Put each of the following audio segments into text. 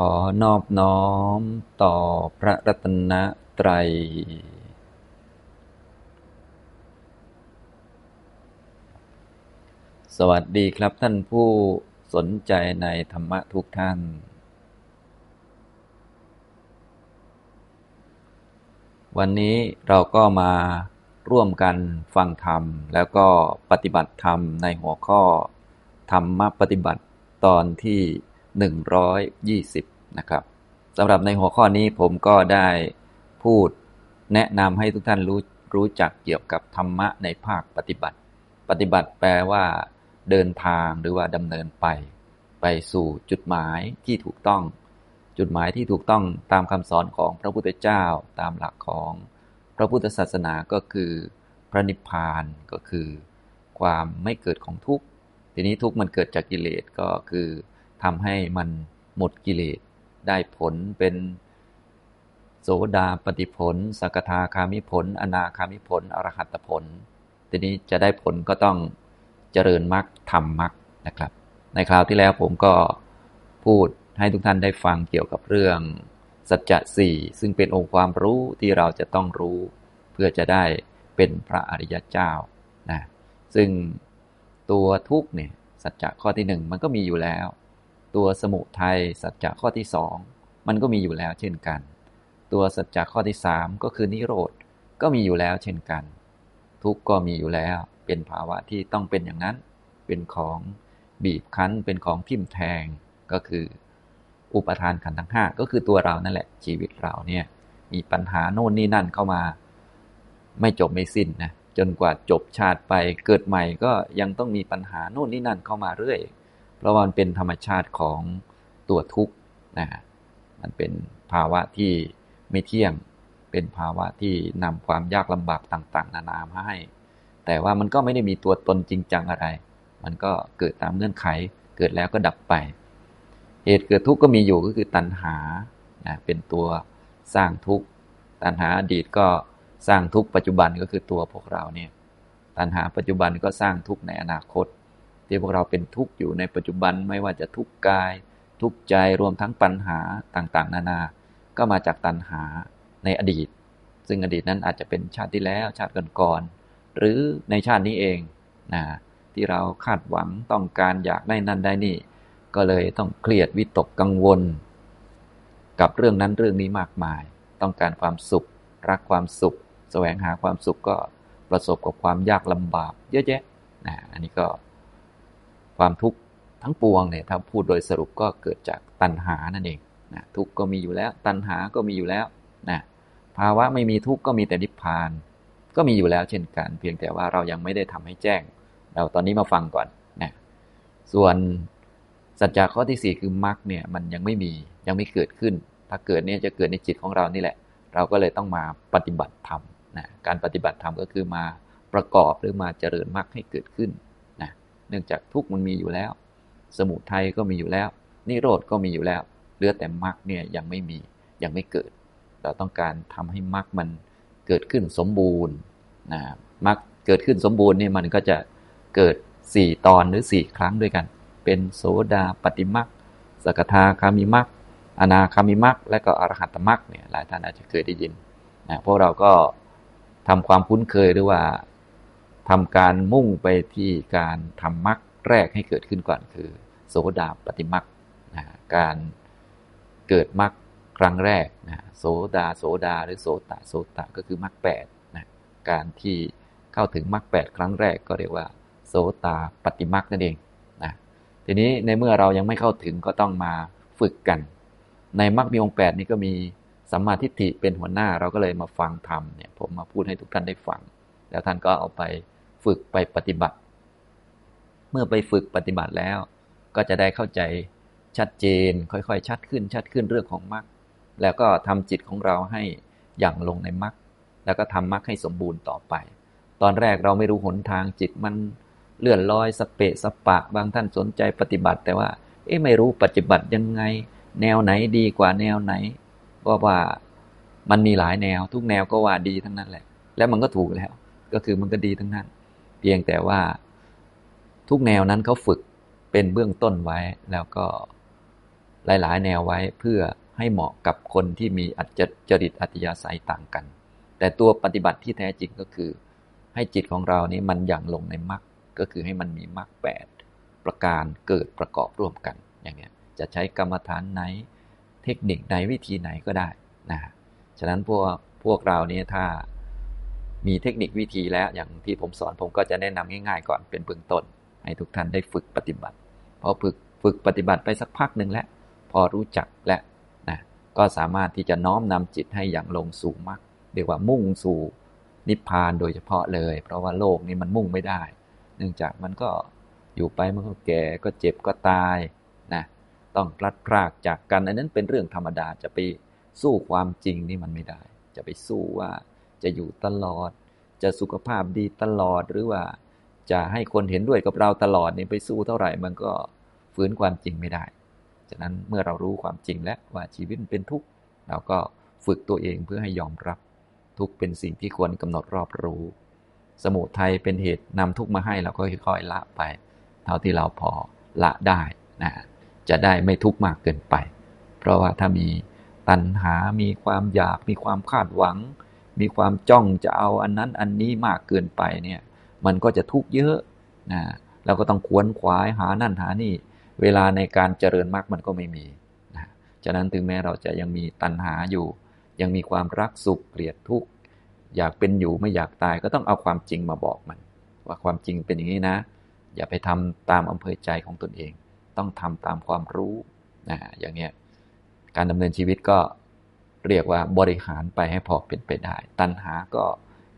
ขอนอบน้อมต่อพระรัตนตรัย สวัสดีครับท่านผู้สนใจในธรรมะทุกท่าน วันนี้เราก็มาร่วมกันฟังธรรม แล้วก็ปฏิบัติธรรมในหัวข้อธรรมปฏิบัติตอนที่ 120 นะครับสำหรับในหัวข้อนี้ผมก็ได้พูดแนะนำให้ทุกท่านรู้รู้จักเกี่ยวกับธรรมะในภาคปฏิบัติ ปฏิบัติแปลว่า เดินทางหรือว่าดำเนินไป ไปสู่จุดหมายที่ถูกต้อง จุดหมายที่ถูกต้องตามคำสอนของพระพุทธเจ้า ตามหลักของพระพุทธศาสนาก็คือพระนิพพานก็คือ ความไม่เกิดของทุกข์ทีนี้ทุกข์มันเกิดจากกิเลสก็คือ ทำให้มันหมดกิเลสได้ผลเป็นโสดาปฏิผล สกทาคามิผล อนาคามิผล อรหัตผล ทีนี้จะได้ผลก็ต้องเจริญมรรคทำมรรคนะครับ ในคราวที่แล้วผมก็พูดให้ทุกท่านได้ฟังเกี่ยวกับเรื่องสัจจะสี่ซึ่งเป็นองค์ความรู้ที่เราจะต้องรู้ เพื่อจะได้เป็นพระอริยเจ้านะซึ่งตัวทุกเนี่ยสัจจะข้อที่หนึ่งมันก็มีอยู่แล้ว ตัวสมุทัยสัจจะข้อที่สองมันก็มีอยู่แล้วเช่นกัน ตัวสัจจะข้อที่สามก็คือนิโรธก็มีอยู่แล้วเช่นกัน ทุกก็มีอยู่แล้ว เป็นภาวะที่ต้องเป็นอย่างนั้น เป็นของบีบคั้น เป็นของทิ่มแทง ก็คือ อุปทานขันธ์ทั้งห้าก็คือตัวเรานั่นแหละ ชีวิตเราเนี่ย มีปัญหาโน่นนี่นั่นเข้ามา ไม่จบไม่สิ้นนะ จนกว่าจบชาติไปเกิดใหม่ก็ยังต้องมีปัญหาโน่นนี่นั่นเข้ามาเรื่อย เพราะมันเป็นธรรมชาติของตัวทุกข์นะมันเป็นภาวะที่ไม่เที่ยง เป็นภาวะที่นำความยากลำบากต่างๆ นานามาให้ แต่ว่ามันก็ไม่ได้มีตัวตนจริงจังอะไร มันก็เกิดตามเงื่อนไข เกิดแล้วก็ดับไป เหตุเกิดทุกข์ก็มีอยู่ก็คือตัณหาเป็นตัวสร้างทุกข์ ตัณหาอดีตก็สร้างทุกข์ปัจจุบันก็คือตัวพวกเราเนี่ย ตัณหาปัจจุบันก็สร้างทุกข์ในอนาคต ที่พวกเราเป็นทุกข์อยู่ในปัจจุบันไม่ว่าจะทุกข์กาย ทุกข์ใจรวมทั้งปัญหาต่างๆ นานา ก็มาจากตัณหาในอดีต ซึ่งอดีตนั้นอาจจะเป็นชาติที่แล้วชาติก่อนๆหรือในชาตินี้เองนะที่เราคาดหวังต้องการอยากได้นั่นได้นี่ ก็เลยต้องเครียดวิตกกังวล กับเรื่องนั้นเรื่องนี้มากมาย ต้องการความสุข รักความสุข แสวงหาความสุขก็ประสบกับความยากลำบาก เยอะแยะนะอันนี้ก็ ความทุกข์ทั้งปวงเนี่ยถ้าพูดโดยสรุปก็เกิดจากตัณหานั่นเองนะทุกข์ก็มีอยู่แล้ว ตัณหาก็มีอยู่แล้วนะภาวะไม่มีทุกข์ก็มีแต่นิพพาน ก็มีอยู่แล้วเช่นกัน เพียงแต่ว่าเรายังไม่ได้ทำให้แจ้ง เราตอนนี้มาฟังก่อนนะส่วนสัจจะข้อที่4คือมรรคเนี่ยมันยังไม่มียังไม่เกิดขึ้น ถ้าเกิดเนี่ยจะเกิดในจิตของเรานี่แหละ เราก็เลยต้องมาปฏิบัติธรรมนะการปฏิบัติธรรมก็คือมาประกอบหรือมาเจริญมรรคให้เกิดขึ้น เนื่องจากทุกมันมีอยู่แล้ว สมุทัยก็มีอยู่แล้ว นิโรธก็มีอยู่แล้ว เหลือแต่มรรคเนี่ยยังไม่มียังไม่เกิด เราต้องการทำให้มรรคมันเกิดขึ้นสมบูรณ์นะมรรคเกิดขึ้นสมบูรณ์นี่มันก็จะเกิด 4 ตอนหรือ 4 ครั้งด้วยกัน เป็นโสดาปฏิมรรคสกทาคามิมรรคอนาคามิมรรคและก็อรหัตมรรคเนี่ยหลายท่านอาจจะเคยได้ยินนะพวกเราก็ทำความคุ้นเคยหรือว่า ทำการมุ่งไปที่การทำมรรคแรกให้เกิดขึ้นก่อนคือ โสดาปฏิมรรคการเกิดมรรคครั้งแรกนะโสดาโสดาหรือโสตะโสตะก็คือมรรคแปดนะการที่เข้าถึงมรรคแปดครั้งแรกก็เรียกว่า โสตาปฏิมรรคนั่นเองนะทีนี้ในเมื่อเรายังไม่เข้าถึงก็ต้องมาฝึกกัน ในมรรคมีองค์แปดนี้ก็มีสัมมาทิฏฐิเป็นหัวหน้าเราก็เลยมาฟังธรรมเนี่ยผมมาพูดให้ทุกท่านได้ฟัง แล้วท่านก็เอาไป ฝึกไปปฏิบัติ เมื่อไปฝึกปฏิบัติแล้ว ก็จะได้เข้าใจชัดเจน ค่อยๆ ชัดขึ้นชัดขึ้นเรื่องของมรรคแล้วก็ทำจิตของเราให้อย่างลงในมรรคแล้วก็ทำมรรคให้สมบูรณ์ต่อไป ตอนแรกเราไม่รู้หนทางจิตมันเลื่อนลอยสเปะสปะ บางท่านสนใจปฏิบัติ แต่ว่า เอ๊ะไม่รู้ปฏิบัติยังไง แนวไหนดีกว่าแนวไหนเพราะว่ามันมีหลายแนว ทุกแนวก็ว่าดีทั้งนั้นแหละ แล้วมันก็ถูกแล้ว ก็คือมันก็ดีทั้งนั้น เพียงแต่ว่าทุกแนวนั้นเขาฝึกเป็นเบื้องต้นไว้ แล้วก็หลาย ๆ แนวไว้เพื่อให้เหมาะกับคนที่มีอัจจริตอัตยาศัยต่างกัน แต่ตัวปฏิบัติที่แท้จริงก็คือ ให้จิตของเรานี้มันอย่างลงในมรรคก็คือให้มันมีมรรคแปดประการเกิดประกอบร่วมกัน อย่างเงี้ยจะใช้กรรมฐานไหน เทคนิคไหนวิธีไหนก็ได้นะฉะนั้นพวกพวกเรานี้ถ้า มีเทคนิควิธีแล้วอย่างที่ผมสอนผมก็จะแนะนำง่ายๆก่อนเป็นเบื้องต้น ให้ทุกท่านได้ฝึกปฏิบัติพอฝึกฝึกปฏิบัติไปสักพักหนึ่งแล้วพอรู้จักและนะก็สามารถที่จะน้อมนำจิตให้อย่างลงสู่มรรคเรียกว่ามุ่งสู่นิพพานโดยเฉพาะเลย เพราะว่าโลกนี้มันมุ่งไม่ได้ เนื่องจากมันก็อยู่ไปมันก็แก่ก็เจ็บก็ตายนะต้องพลัดพรากจากกันอันนั้นเป็นเรื่องธรรมดาจะไปสู้ความจริงนี่มันไม่ได้ จะไปสู้ว่า จะอยู่ตลอด จะสุขภาพดีตลอดหรือว่า จะให้คนเห็นด้วยกับเราตลอดนี่ไปสู้เท่าไหร่มันก็ฝืนความจริงไม่ได้ ฉะนั้นเมื่อเรารู้ความจริงแล้วว่าชีวิตเป็นทุกข์เราก็ฝึกตัวเองเพื่อให้ยอมรับ ทุกเป็นสิ่งที่ควรกำหนดรอบรู้ สมุทัยเป็นเหตุนำทุกข์มาให้เราก็ค่อยๆละไป เท่าที่เราพอละได้นะจะได้ไม่ทุกข์มากเกินไป เพราะว่าถ้ามีตัณหา มีความอยาก มีความคาดหวัง มีความจ้องจะเอาอันนั้นอันนี้มากเกินไปเนี่ย มันก็จะทุกข์เยอะนะเราก็ต้องควนขวายหานั่นหานี่ เวลาในการเจริญมรรคมันก็ไม่มีนะฉะนั้นถึงแม้เราจะยังมีตัณหาอยู่ ยังมีความรักสุขเกลียดทุกข์อยากเป็นอยู่ไม่อยากตายก็ต้องเอาความจริงมาบอกมัน ว่าความจริงเป็นอย่างนี้นะ อย่าไปทำตามอำเภอใจของตนเอง ต้องทำตามความรู้นะอย่างเงี้ยการดำเนินชีวิตก็ เรียกว่าบริหารไปให้พอเป็นไปได้ ตัณหาก็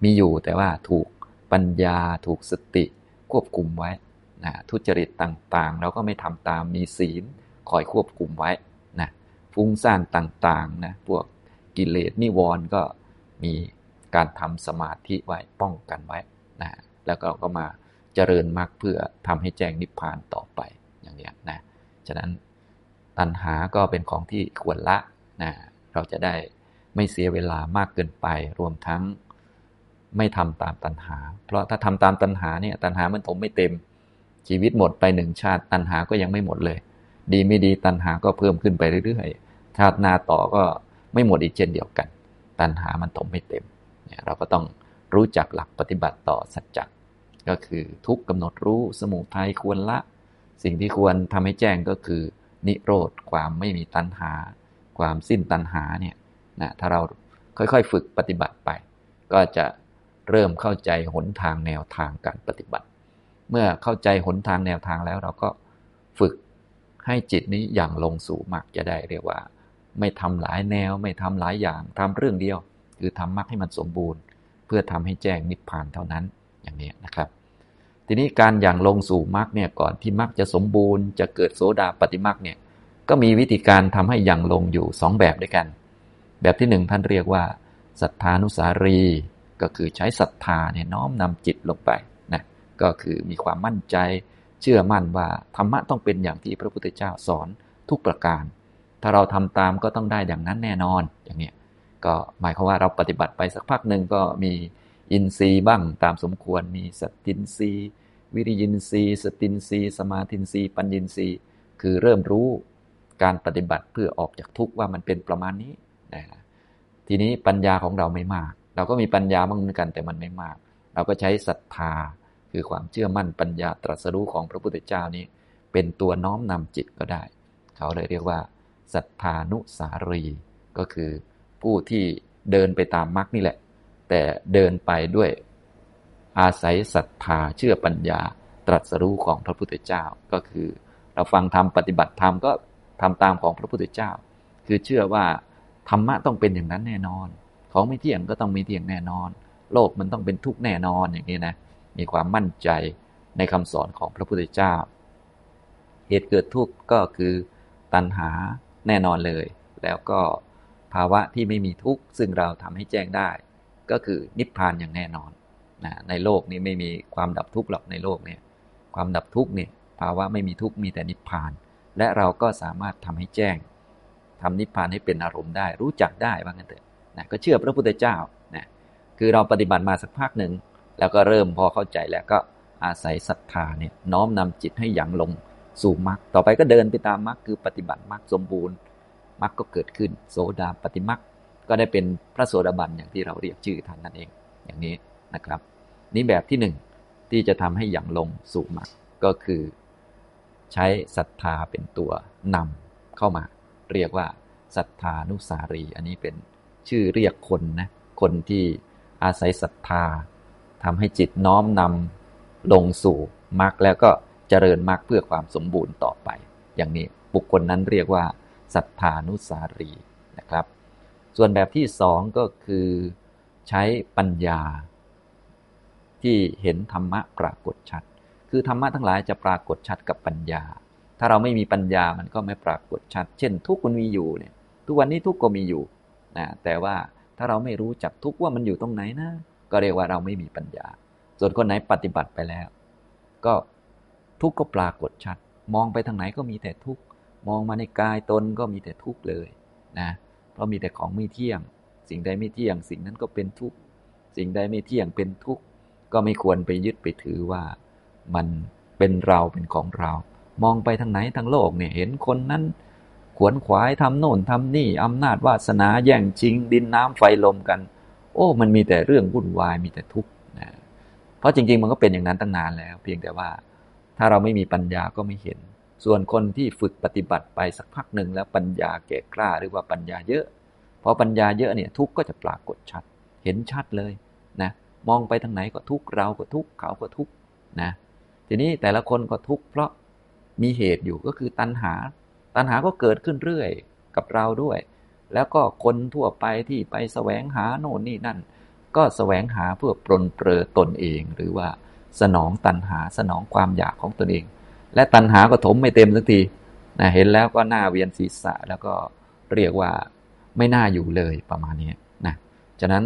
มีอยู่แต่ว่าถูกปัญญาถูกสติควบคุมไว้นะทุจริตต่างๆ เราก็ไม่ทำตามมีศีลคอยควบคุมไว้นะฟุ้งซ่านต่างๆนะพวกกิเลสนิวรณ์ก็มีการทำสมาธิไว้ป้องกันไว้นะแล้วก็ก็มาเจริญมรรคเพื่อทำให้แจ้งนิพพานต่อไปอย่างนี้นะฉะนั้นตัณหาก็เป็นของที่ควรละนะ เราจะได้ไม่เสียเวลามากเกินไป รวมทั้งไม่ทำตามตัณหา เพราะถ้าทำตามตัณหาเนี่ยตัณหามันถมไม่เต็มชีวิตหมดไปหนึ่งชาติ ตัณหาก็ยังไม่หมดเลย ดีไม่ดีตัณหาก็เพิ่มขึ้นไปเรื่อยๆชาติหน้าต่อก็ไม่หมดอีกเช่นเดียวกัน ตัณหามันถมไม่เต็มเนี่ยเราก็ต้องรู้จักหลักปฏิบัติต่อสัจจะก็คือทุกกำหนดรู้สมุทัยควรละ สิ่งที่ควรทำให้แจ้งก็คือ นิโรธความไม่มีตัณหา ความสิ้นตัณหาเนี่ยนะถ้าเราค่อยๆ ฝึกปฏิบัติไป ก็จะเริ่มเข้าใจหนทางแนวทางการปฏิบัติ เมื่อเข้าใจหนทางแนวทางแล้วเราก็ฝึกให้จิตนี้อย่างลงสู่มรรคจะได้เรียกว่า ไม่ทำหลายแนวไม่ทำหลายอย่างทำเรื่องเดียว คือทำมรรคให้มันสมบูรณ์ เพื่อทำให้แจ้งนิพพานเท่านั้นอย่างนี้นะครับ ทีนี้การอย่างลงสู่มรรคเนี่ยก่อนที่มรรคจะสมบูรณ์ จะเกิดโสดาปฏิมรรคเนี่ย ก็มีวิธีการทำให้อย่างลงอยู่สองแบบด้วยกัน แบบที่หนึ่งท่านเรียกว่าศรัทธานุสารีก็คือใช้ศรัทธาเนี่ยน้อมนำจิตลงไปนะก็คือมีความมั่นใจเชื่อมั่นว่าธรรมะต้องเป็นอย่างที่พระพุทธเจ้าสอนทุกประการ ถ้าเราทำตามก็ต้องได้อย่างนั้นแน่นอนอย่างนี้ก็หมายความว่าเราปฏิบัติไปสักพักหนึ่งก็มีอินทรีย์บ้างตามสมควรมีสตินทรีย์วิริยินทรีย์สตินทรีย์สมาธินทรีย์ปัญญินทรีย์คือเริ่มรู้ การปฏิบัติเพื่อออกจากทุกข์ว่ามันเป็นประมาณนี้นะทีนี้ปัญญาของเราไม่มาก เราก็มีปัญญาบ้างเหมือนกันแต่มันไม่มาก เราก็ใช้ศรัทธาคือความเชื่อมั่นปัญญาตรัสรู้ของพระพุทธเจ้านี้ เป็นตัวน้อมนำจิตก็ได้ เขาเลยเรียกว่าศรัทธานุสารี ก็คือผู้ที่เดินไปตามมรรคนี่แหละ แต่เดินไปด้วยอาศัยศรัทธาเชื่อปัญญาตรัสรู้ของพระพุทธเจ้าก็คือ เราฟังธรรมปฏิบัติธรรมก็ ทำตามของพระพุทธเจ้า คือเชื่อว่าธรรมะต้องเป็นอย่างนั้นแน่นอน ของไม่เที่ยงก็ต้องมีเที่ยงแน่นอน โลกมันต้องเป็นทุกข์แน่นอนอย่างนี้นะ มีความมั่นใจในคำสอนของพระพุทธเจ้า เหตุเกิดทุกข์ก็คือตัณหาแน่นอนเลย แล้วก็ภาวะที่ไม่มีทุกข์ซึ่งเราทำให้แจ้งได้ ก็คือนิพพานอย่างแน่นอนนะในโลกนี้ไม่มีความดับทุกข์หรอกในโลกเนี่ย ความดับทุกข์เนี่ยภาวะไม่มีทุกข์มีแต่นิพพาน และเราก็สามารถทำให้แจ้งทำนิพพานให้เป็นอารมณ์ได้ รู้จักได้ว่างั้นเถอะนะก็เชื่อพระพุทธเจ้านะคือเราปฏิบัติมาสักพักหนึ่ง แล้วก็เริ่มพอเข้าใจแล้วก็อาศัยศรัทธาเนี่ยน้อมนำจิตให้หยั่งลงสู่มรรคต่อไปก็เดินไปตามมรรคคือปฏิบัติมรรคสมบูรณ์มรรคก็เกิดขึ้น โสดาปฏิมรรคก็ได้เป็นพระโสดาบันอย่างที่เราเรียกชื่อท่านนั่นเอง อย่างนี้นะครับ นี่แบบที่หนึ่งที่จะทำให้อย่างลงสู่มรรคก็คือ ใช้ศรัทธาเป็นตัวนำเข้ามา เรียกว่าศรัทธานุสารี อันนี้เป็นชื่อเรียกคนนะคนที่อาศัยศรัทธาทำให้จิตน้อมนำลงสู่มรรคแล้วก็เจริญมรรคเพื่อความสมบูรณ์ต่อไป อย่างนี้บุคคลนั้นเรียกว่าศรัทธานุสารีนะครับ ส่วนแบบที่สองก็คือใช้ปัญญาที่เห็นธรรมะปรากฏชัด คือธรรมะทั้งหลายจะปรากฏชัดกับปัญญา ถ้าเราไม่มีปัญญามันก็ไม่ปรากฏชัด เช่น ทุกคนมีอยู่เนี่ย ทุกวันนี้ทุกก็มีอยู่นะแต่ว่าถ้าเราไม่รู้จักทุกว่ามันอยู่ตรงไหนนะ ก็เรียกว่าเราไม่มีปัญญา ส่วนคนไหนปฏิบัติไปแล้ว ก็ทุกก็ปรากฏชัด มองไปทางไหนก็มีแต่ทุกมองมาในกายตนก็มีแต่ทุกเลยนะเพราะมีแต่ของไม่เที่ยง สิ่งใดไม่เที่ยง สิ่งนั้นก็เป็นทุกสิ่งใดไม่เที่ยงเป็นทุกก็ไม่ควรไปยึดไปถือว่า มันเป็นเราเป็นของเรา มองไปทางไหนทางโลกเนี่ยเห็นคนนั้น ขวนขวายทำโน่นทำนี่อำนาจวาสนาแย่งชิง ดินน้ำไฟลมกัน โอ้ มันมีแต่เรื่องวุ่นวายมีแต่ทุกข์นะเพราะจริง ๆ มันก็เป็นอย่างนั้นตั้งนานแล้ว เพียงแต่ว่า ถ้าเราไม่มีปัญญาก็ไม่เห็น ส่วนคนที่ฝึกปฏิบัติไปสักพักหนึ่งแล้วปัญญาแก่กล้าหรือว่าปัญญาเยอะพอปัญญาเยอะเนี่ยทุกข์ก็จะปรากฏชัด เห็นชัดเลยนะมองไปทางไหนก็ทุกข์เราก็ทุกข์เขาก็ทุกข์นะ ทีนี้แต่ละคนก็ทุกข์เพราะมีเหตุอยู่ก็คือตัณหา ตัณหาก็เกิดขึ้นเรื่อยกับเราด้วย แล้วก็คนทั่วไปที่ไปแสวงหาโน่นนี่นั่น ก็แสวงหาเพื่อปรนเปรอตนเอง หรือว่าสนองตัณหาสนองความอยากของตนเอง และตัณหาก็ถมไม่เต็มสักทีนะเห็นแล้วก็หน้าเวียนศีรษะแล้วก็เรียกว่าไม่น่าอยู่เลยประมาณนี้นะ ฉะนั้น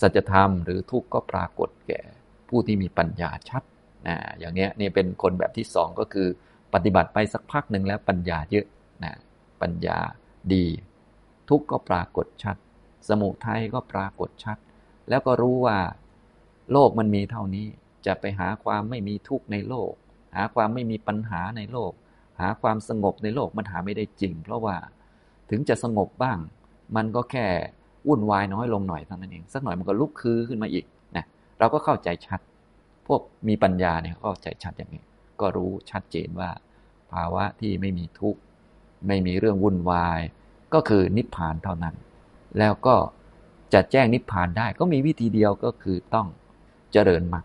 สัจธรรมหรือทุกข์ก็ปรากฏแก่ผู้ที่มีปัญญาชัด นะอย่างนี้นี่เป็นคนแบบที่สองก็คือ ปฏิบัติไปสักพักหนึ่งแล้วปัญญาเยอะนะปัญญาดี ทุกข์ก็ปรากฏชัด สมุทัยก็ปรากฏชัด แล้วก็รู้ว่า โลกมันมีเท่านี้จะไปหาความไม่มีทุกข์ในโลก หาความไม่มีปัญหาในโลก หาความสงบในโลกมันหาไม่ได้จริง เพราะว่าถึงจะสงบบ้าง มันก็แค่วุ่นวายน้อยลงหน่อยเท่านั้นเอง สักหน่อยมันก็ลุกคือขึ้นมาอีกนะเราก็เข้าใจชัด พวกมีปัญญาเนี่ยเข้าใจชัดอย่างนี้ ก็รู้ชัดเจนว่า ภาวะที่ไม่มีทุกข์ ไม่มีเรื่องวุ่นวาย ก็คือนิพพานเท่านั้น แล้วก็จะแจ้งนิพพานได้ก็มีวิธีเดียวก็คือต้องเจริญมรรค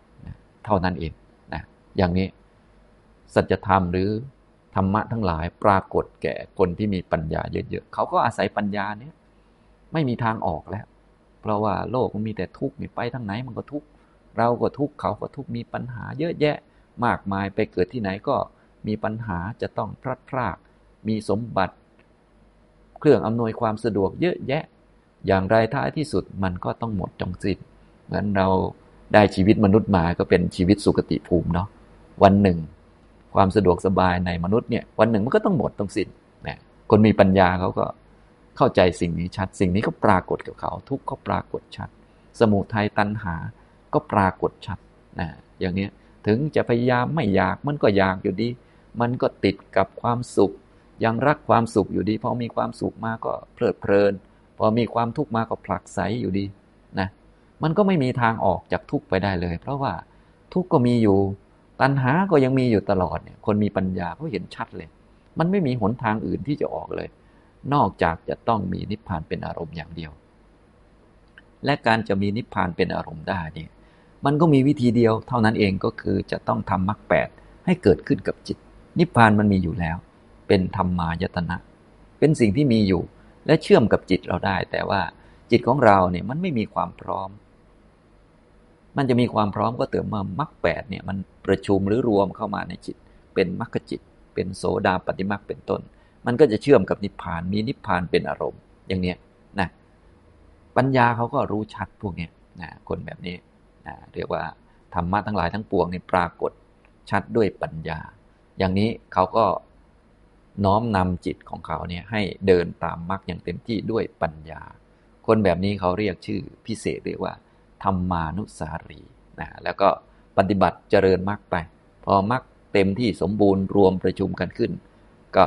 เท่านั้นเองนะอย่างนี้สัจธรรมหรือธรรมะทั้งหลายปรากฏแก่คนที่มีปัญญาเยอะๆ เขาก็อาศัยปัญญาเนี้ยไม่มีทางออกแล้ว เพราะว่าโลกมันมีแต่ทุกข์ไปทางไหนมันก็ทุกข์ เราก็ทุกข์เขาก็ทุกข์มีปัญหาเยอะแยะมากมายไปเกิดที่ไหนก็มีปัญหาจะต้องพลัดพราก มีสมบัติ เครื่องอำนวยความสะดวกเยอะแยะ อย่างไรท้ายที่สุดมันก็ต้องหมดจงสิ้นเหมือนเราได้ชีวิตมนุษย์มาก็เป็นชีวิตสุคติภูมิเนาะวันหนึ่ง ความสะดวกสบายในมนุษย์เนี่ยวันหนึ่งมันก็ต้องหมดต้องสิ้นนะคนมีปัญญาเขาก็เข้าใจสิ่งนี้ชัด สิ่งนี้ก็ปรากฏกับเขา ทุกข์ก็ปรากฏชัด สมุทัยตัณหา ก็ปรากฏชัดนะอย่างนี้ถึงจะพยายามไม่อยากมันก็อยากอยู่ดี มันก็ติดกับความสุข ยังรักความสุขอยู่ดีพอมีความสุขมาก็เพลิดเพลิน พอมีความทุกข์มาก็ผลักไสอยู่ดีนะมันก็ไม่มีทางออกจากทุกข์ไปได้เลย เพราะว่าทุกข์ก็มีอยู่ ตัณหาก็ยังมีอยู่ตลอดเนี่ยคนมีปัญญาเขาเห็นชัดเลย มันไม่มีหนทางอื่นที่จะออกเลย นอกจากจะต้องมีนิพพานเป็นอารมณ์อย่างเดียว และการจะมีนิพพานเป็นอารมณ์ได้เนี่ย มันก็มีวิธีเดียวเท่านั้นเองก็คือจะต้องทำมรรคแปดให้เกิดขึ้นกับจิต นิพพานมันมีอยู่แล้ว เป็นธรรมายตนะ เป็นสิ่งที่มีอยู่ และเชื่อมกับจิตเราได้ แต่ว่าจิตของเราเนี่ยมันไม่มีความพร้อม มันจะมีความพร้อมก็เติมมามรรคแปดเนี่ยมันประชุมหรือรวมเข้ามาในจิต เป็นมรรคจิต เป็นโสดาปฏิมรรคเป็นต้น มันก็จะเชื่อมกับนิพพานมีนิพพานเป็นอารมณ์ อย่างเนี้ยนะปัญญาเขาก็รู้ชัดพวกเนี้ยนะคนแบบนี้ นะเรียกว่าธรรมะทั้งหลายทั้งปวงนี่ปรากฏชัดด้วยปัญญา อย่างนี้เขาก็น้อมนำจิตของเขาเนี่ยให้เดินตามมรรคอย่างเต็มที่ด้วยปัญญา คนแบบนี้เขาเรียกชื่อพิเศษเรียกว่า ธรรมานุสารีนะแล้วก็ปฏิบัติเจริญมรรคไป พอมรรคเต็มที่สมบูรณ์รวมประชุมกันขึ้น ก็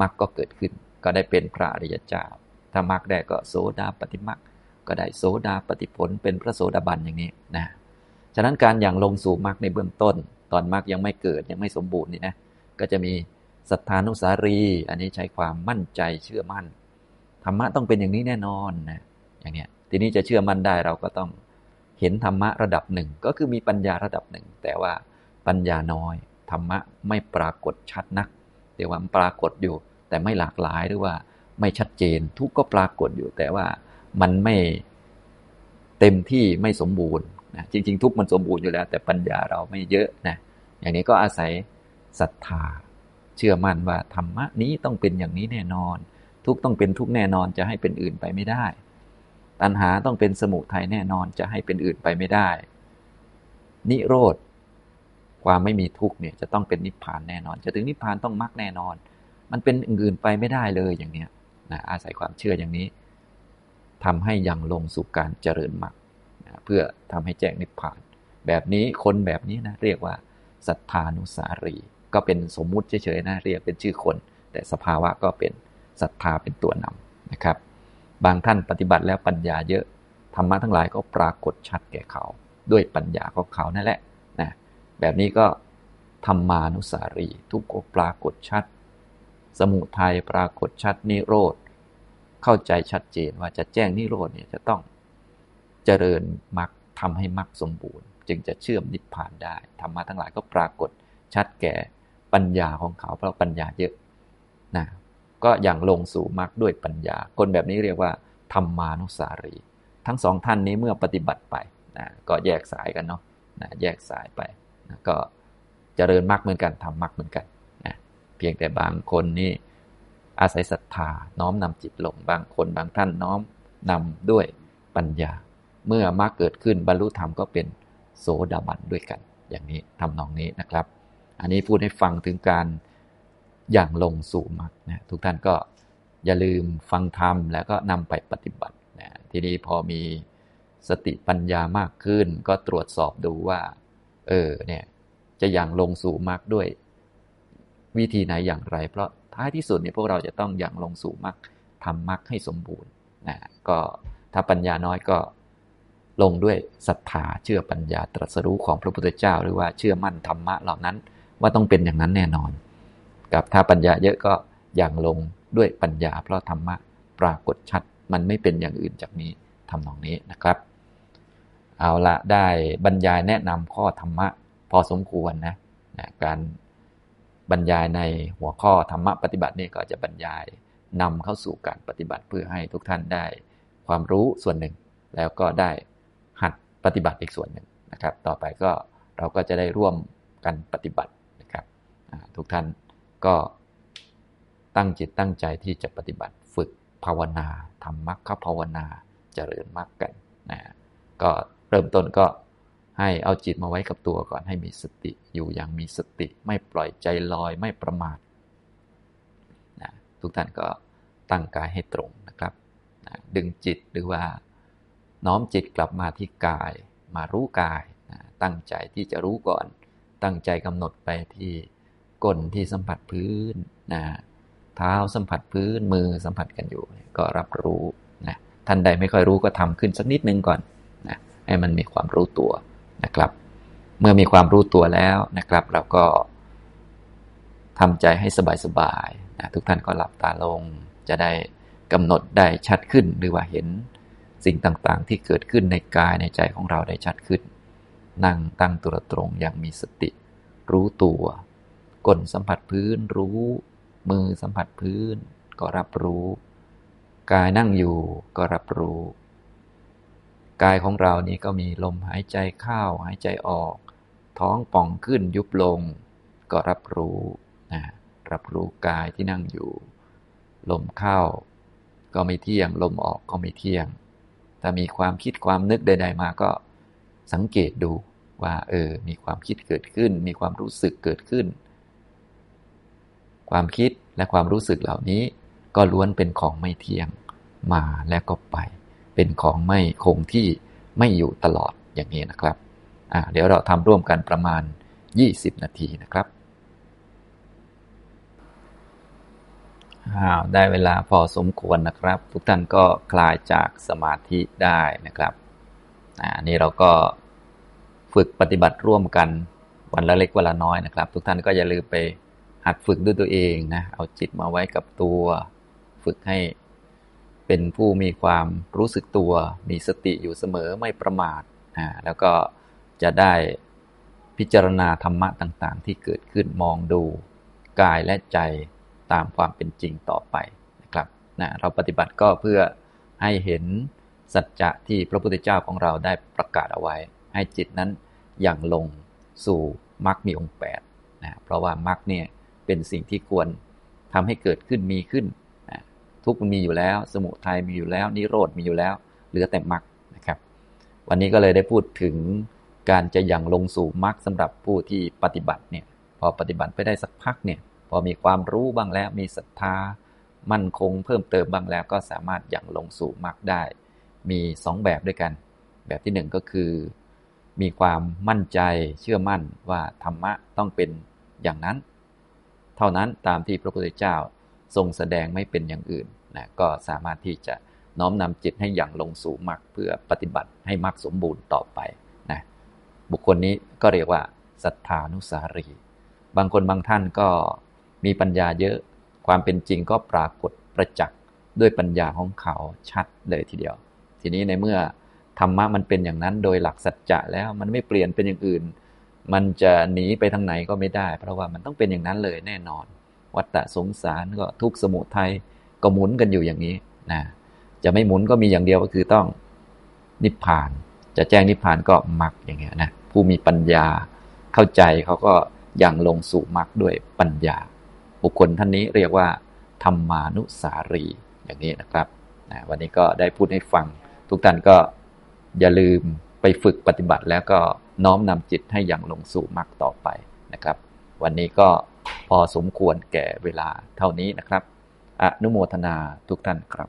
มรรคก็เกิดขึ้น ก็ได้เป็นพระอริยเจ้าถ้ามรรคได้ก็โสดาปฏิมรรค ก็ได้โสดาปฏิผลเป็นพระโสดาบันอย่างนี้นะฉะนั้นการอย่างลงสู่มรรคในเบื้องต้น ตอนมรรคยังไม่เกิดยังไม่สมบูรณ์นี่นะก็จะมีศรัทธานุสารี อันนี้ใช้ความมั่นใจเชื่อมั่นธรรมะต้องเป็นอย่างนี้แน่นอนนะอย่างเนี้ยทีนี้จะเชื่อมั่นได้เราก็ต้องเห็นธรรมะระดับหนึ่ง ก็คือมีปัญญาระดับหนึ่ง แต่ว่าปัญญาน้อย ธรรมะไม่ปรากฏชัดนักเดี๋ยวว่าปรากฏอยู่ แต่ไม่หลากหลายหรือว่าไม่ชัดเจน ทุกก็ปรากฏอยู่แต่ว่า มันไม่เต็มที่ไม่สมบูรณ์นะจริง ๆ ทุกมันสมบูรณ์อยู่แล้ว แต่ปัญญาเราไม่เยอะนะอย่างนี้ก็อาศัยศรัทธา เชื่อมั่นว่าธรรมะนี้ต้องเป็นอย่างนี้แน่นอน ทุกต้องเป็นทุกแน่นอนจะให้เป็นอื่นไปไม่ได้ ตัณหาต้องเป็นสมุทัยแน่นอนจะให้เป็นอื่นไปไม่ได้ นิโรธความไม่มีทุกเนี่ยจะต้องเป็นนิพพานแน่นอน จะถึงนิพพานต้องมรรคแน่นอน มันเป็นอื่นไปไม่ได้เลยอย่างเนี้ยนะอาศัยความเชื่ออย่างนี้ ทำให้ยังลงสู่การเจริญมรรคเพื่อทำให้แจ้งนิพพาน แบบนี้คนแบบนี้นะเรียกว่าศรัทธานุสารี ก็เป็นสมมุติเฉยๆนะเรียกเป็นชื่อคน แต่สภาวะก็เป็นศรัทธาเป็นตัวนำนะครับ บางท่านปฏิบัติแล้วปัญญาเยอะธรรมะทั้งหลายก็ปรากฏชัดแก่เขา ด้วยปัญญาของเขานั่นแหละนะแบบนี้ก็ธรรมานุสารี ทุกข์ปรากฏชัด สมุทัยปรากฏชัดนิโรธ เข้าใจชัดเจนว่าจะแจ้งนิโรธเนี่ยจะต้องเจริญมรรคทำให้มรรคสมบูรณ์ จึงจะเชื่อมนิพพานได้ธรรมะทั้งหลายก็ปรากฏชัดแก่ปัญญาของเขาเพราะปัญญาเยอะนะก็อย่างลงสู่มรรคด้วยปัญญา คนแบบนี้เรียกว่าธรรมานุสารี ทั้งสองท่านนี้เมื่อปฏิบัติไปนะก็แยกสายกันเนาะนะแยกสายไปนะก็เจริญมรรคเหมือนกันทำมรรคเหมือนกันนะเพียงแต่บางคนนี่ อาศัยศรัทธาน้อมนำจิตลงบางคนบางท่านน้อมนำด้วยปัญญา เมื่อมรรคเกิดขึ้นบรรลุธรรมก็เป็นโสดาบันด้วยกัน อย่างนี้ทำนองนี้นะครับ อันนี้พูดให้ฟังถึงการอย่างลงสู่มรรคนะทุกท่านก็อย่าลืมฟังธรรมแล้วก็นำไปปฏิบัตินะทีนี้พอมีสติปัญญามากขึ้น ก็ตรวจสอบดูว่า เออเนี่ยจะอย่างลงสู่มรรคด้วยวิธีไหนอย่างไร เพราะ ท้ายที่สุดเนี่ยพวกเราจะต้องอย่างลงสู่มรรคทำมรรคให้สมบูรณ์นะก็ถ้าปัญญาน้อยก็ลงด้วยศรัทธาเชื่อปัญญาตรัสรู้ของพระพุทธเจ้า หรือว่าเชื่อมั่นธรรมะเหล่านั้นว่าต้องเป็นอย่างนั้นแน่นอน กับถ้าปัญญาเยอะก็อย่างลงด้วยปัญญา เพราะธรรมะปรากฏชัดมันไม่เป็นอย่างอื่นจากนี้ทำนองนี้นะครับ เอาละได้บรรยายแนะนำข้อธรรมะพอสมควรนะนะการ บรรยายในหัวข้อธรรมะปฏิบัตินี่ก็จะบรรยายนำเข้าสู่การปฏิบัติเพื่อให้ทุกท่านได้ ความรู้ส่วนหนึ่ง แล้วก็ได้หัดปฏิบัติอีกส่วนหนึ่งนะครับ ต่อไปก็เราก็จะได้ร่วมกันปฏิบัตินะครับทุกท่านก็ตั้งจิตตั้งใจที่จะปฏิบัติฝึกภาวนาทำมรรคภาวนาเจริญมรรคกันนะก็เริ่มต้นก็ ให้เอาจิตมาไว้กับตัวก่อนให้มีสติอยู่อย่างมีสติไม่ปล่อยใจลอยไม่ประมาทนะทุกท่านก็ตั้งกายให้ตรงนะครับนะดึงจิตหรือว่า น้อมจิตกลับมาที่กาย มารู้กายนะตั้งใจที่จะรู้ก่อน ตั้งใจกำหนดไปที่ก้นที่สัมผัสพื้นนะเท้าสัมผัสพื้นมือสัมผัสกันอยู่ ก็รับรู้นะท่านใดไม่ค่อยรู้ก็ทำขึ้นสักนิดนึงก่อนนะให้มันมีความรู้ตัว นะครับ เมื่อมีความรู้ตัวแล้วนะครับ เราก็ทำใจให้สบายๆนะทุกท่านก็หลับตาลง จะได้กำหนดได้ชัดขึ้น หรือว่าเห็นสิ่งต่างๆ ที่เกิดขึ้นในกายในใจของเราได้ชัดขึ้น นั่งตั้งตัวตรงอย่างมีสติ รู้ตัวก้นสัมผัสพื้นรู้ มือสัมผัสพื้น ก็รับรู้ กายนั่งอยู่ก็รับรู้ กายของเรานี้ก็มีลมหายใจเข้าหายใจออก ท้องป่องขึ้นยุบลง ก็รับรู้นะรับรู้กายที่นั่งอยู่ ลมเข้า ก็ไม่เที่ยง ลมออกก็ไม่เที่ยง ถ้ามีความคิดความนึกใด ๆ มาก็สังเกตดูว่าเออ มีความคิดเกิดขึ้น มีความรู้สึกเกิดขึ้น ความคิดและความรู้สึกเหล่านี้ ก็ล้วนเป็นของไม่เที่ยงมาแล้วก็ไป เป็นของไม่คงที่ไม่อยู่ตลอดอย่างนี้นะครับเดี๋ยวเราทำร่วมกันประมาณ 20 นาทีนะครับได้เวลาพอสมควรนะครับ ทุกท่านก็คลายจากสมาธิได้นะครับนี่เราก็ฝึกปฏิบัติร่วมกันวันละเล็กวันละน้อยนะครับ ทุกท่านก็อย่าลืมไปหัดฝึกด้วยตัวเองนะเอาจิตมาไว้กับตัว ฝึกให้ เป็นผู้มีความรู้สึกตัว มีสติอยู่เสมอไม่ประมาทอ่าแล้วก็จะได้พิจารณาธรรมะต่างๆ ที่เกิดขึ้นมองดูกายและใจตามความเป็นจริงต่อไปนะครับนะเราปฏิบัติก็เพื่อให้เห็นสัจจะที่พระพุทธเจ้าของเราได้ประกาศเอาไว้ ให้จิตนั้นอย่างลงสู่มรรคมีองค์แปดนะเพราะว่ามรรคเนี่ยเป็นสิ่งที่ควรทำให้เกิดขึ้นมีขึ้น ทุกมันมีอยู่แล้ว สมุทัยมีอยู่แล้ว นิโรธมีอยู่แล้ว เหลือแต่มรรคนะครับ วันนี้ก็เลยได้พูดถึงการจะยังลงสู่มรรคสำหรับผู้ที่ปฏิบัติเนี่ยพอปฏิบัติไปได้สักพักเนี่ยพอมีความรู้บ้างแล้วมีศรัทธามั่นคงเพิ่มเติมบ้างแล้วก็สามารถยังลงสู่มรรคได้ มีสองแบบด้วยกัน แบบที่หนึ่งก็คือ มีความมั่นใจเชื่อมั่นว่าธรรมะต้องเป็นอย่างนั้น เท่านั้นตามที่พระพุทธเจ้า ทรงแสดงไม่เป็นอย่างอื่นนะก็สามารถที่จะน้อมนำจิตให้อย่างลงสู่มรรคเพื่อปฏิบัติให้มรรคสมบูรณ์ต่อไปนะบุคคลนี้ก็เรียกว่าศรัทธานุสารี บางคนบางท่านก็มีปัญญาเยอะความเป็นจริงก็ปรากฏประจักษ์ด้วยปัญญาของเขาชัดเลยทีเดียว ทีนี้ในเมื่อธรรมะมันเป็นอย่างนั้นโดยหลักสัจจะแล้วมันไม่เปลี่ยนเป็นอย่างอื่น มันจะหนีไปทางไหนก็ไม่ได้ เพราะว่ามันต้องเป็นอย่างนั้นเลยแน่นอน วัฏฏะสงสารก็ทุกสมุทัยก็หมุนกันอยู่อย่างนี้นะจะไม่หมุนก็มีอย่างเดียวก็คือต้องนิพพาน จะแจ้งนิพพานก็มรรคอย่างเงี้ยนะผู้มีปัญญาเข้าใจเขาก็ยังลงสู่มรรคด้วยปัญญา บุคคลท่านนี้เรียกว่า ธรรมานุสารีอย่างนี้นะครับนะวันนี้ก็ได้พูดให้ฟัง ทุกท่านก็อย่าลืมไปฝึกปฏิบัติแล้วก็น้อมนำจิตให้อย่างลงสู่มรรคต่อไปนะครับ วันนี้ก็ พอสมควรแก่เวลาเท่านี้นะครับ อนุโมทนาทุกท่านครับ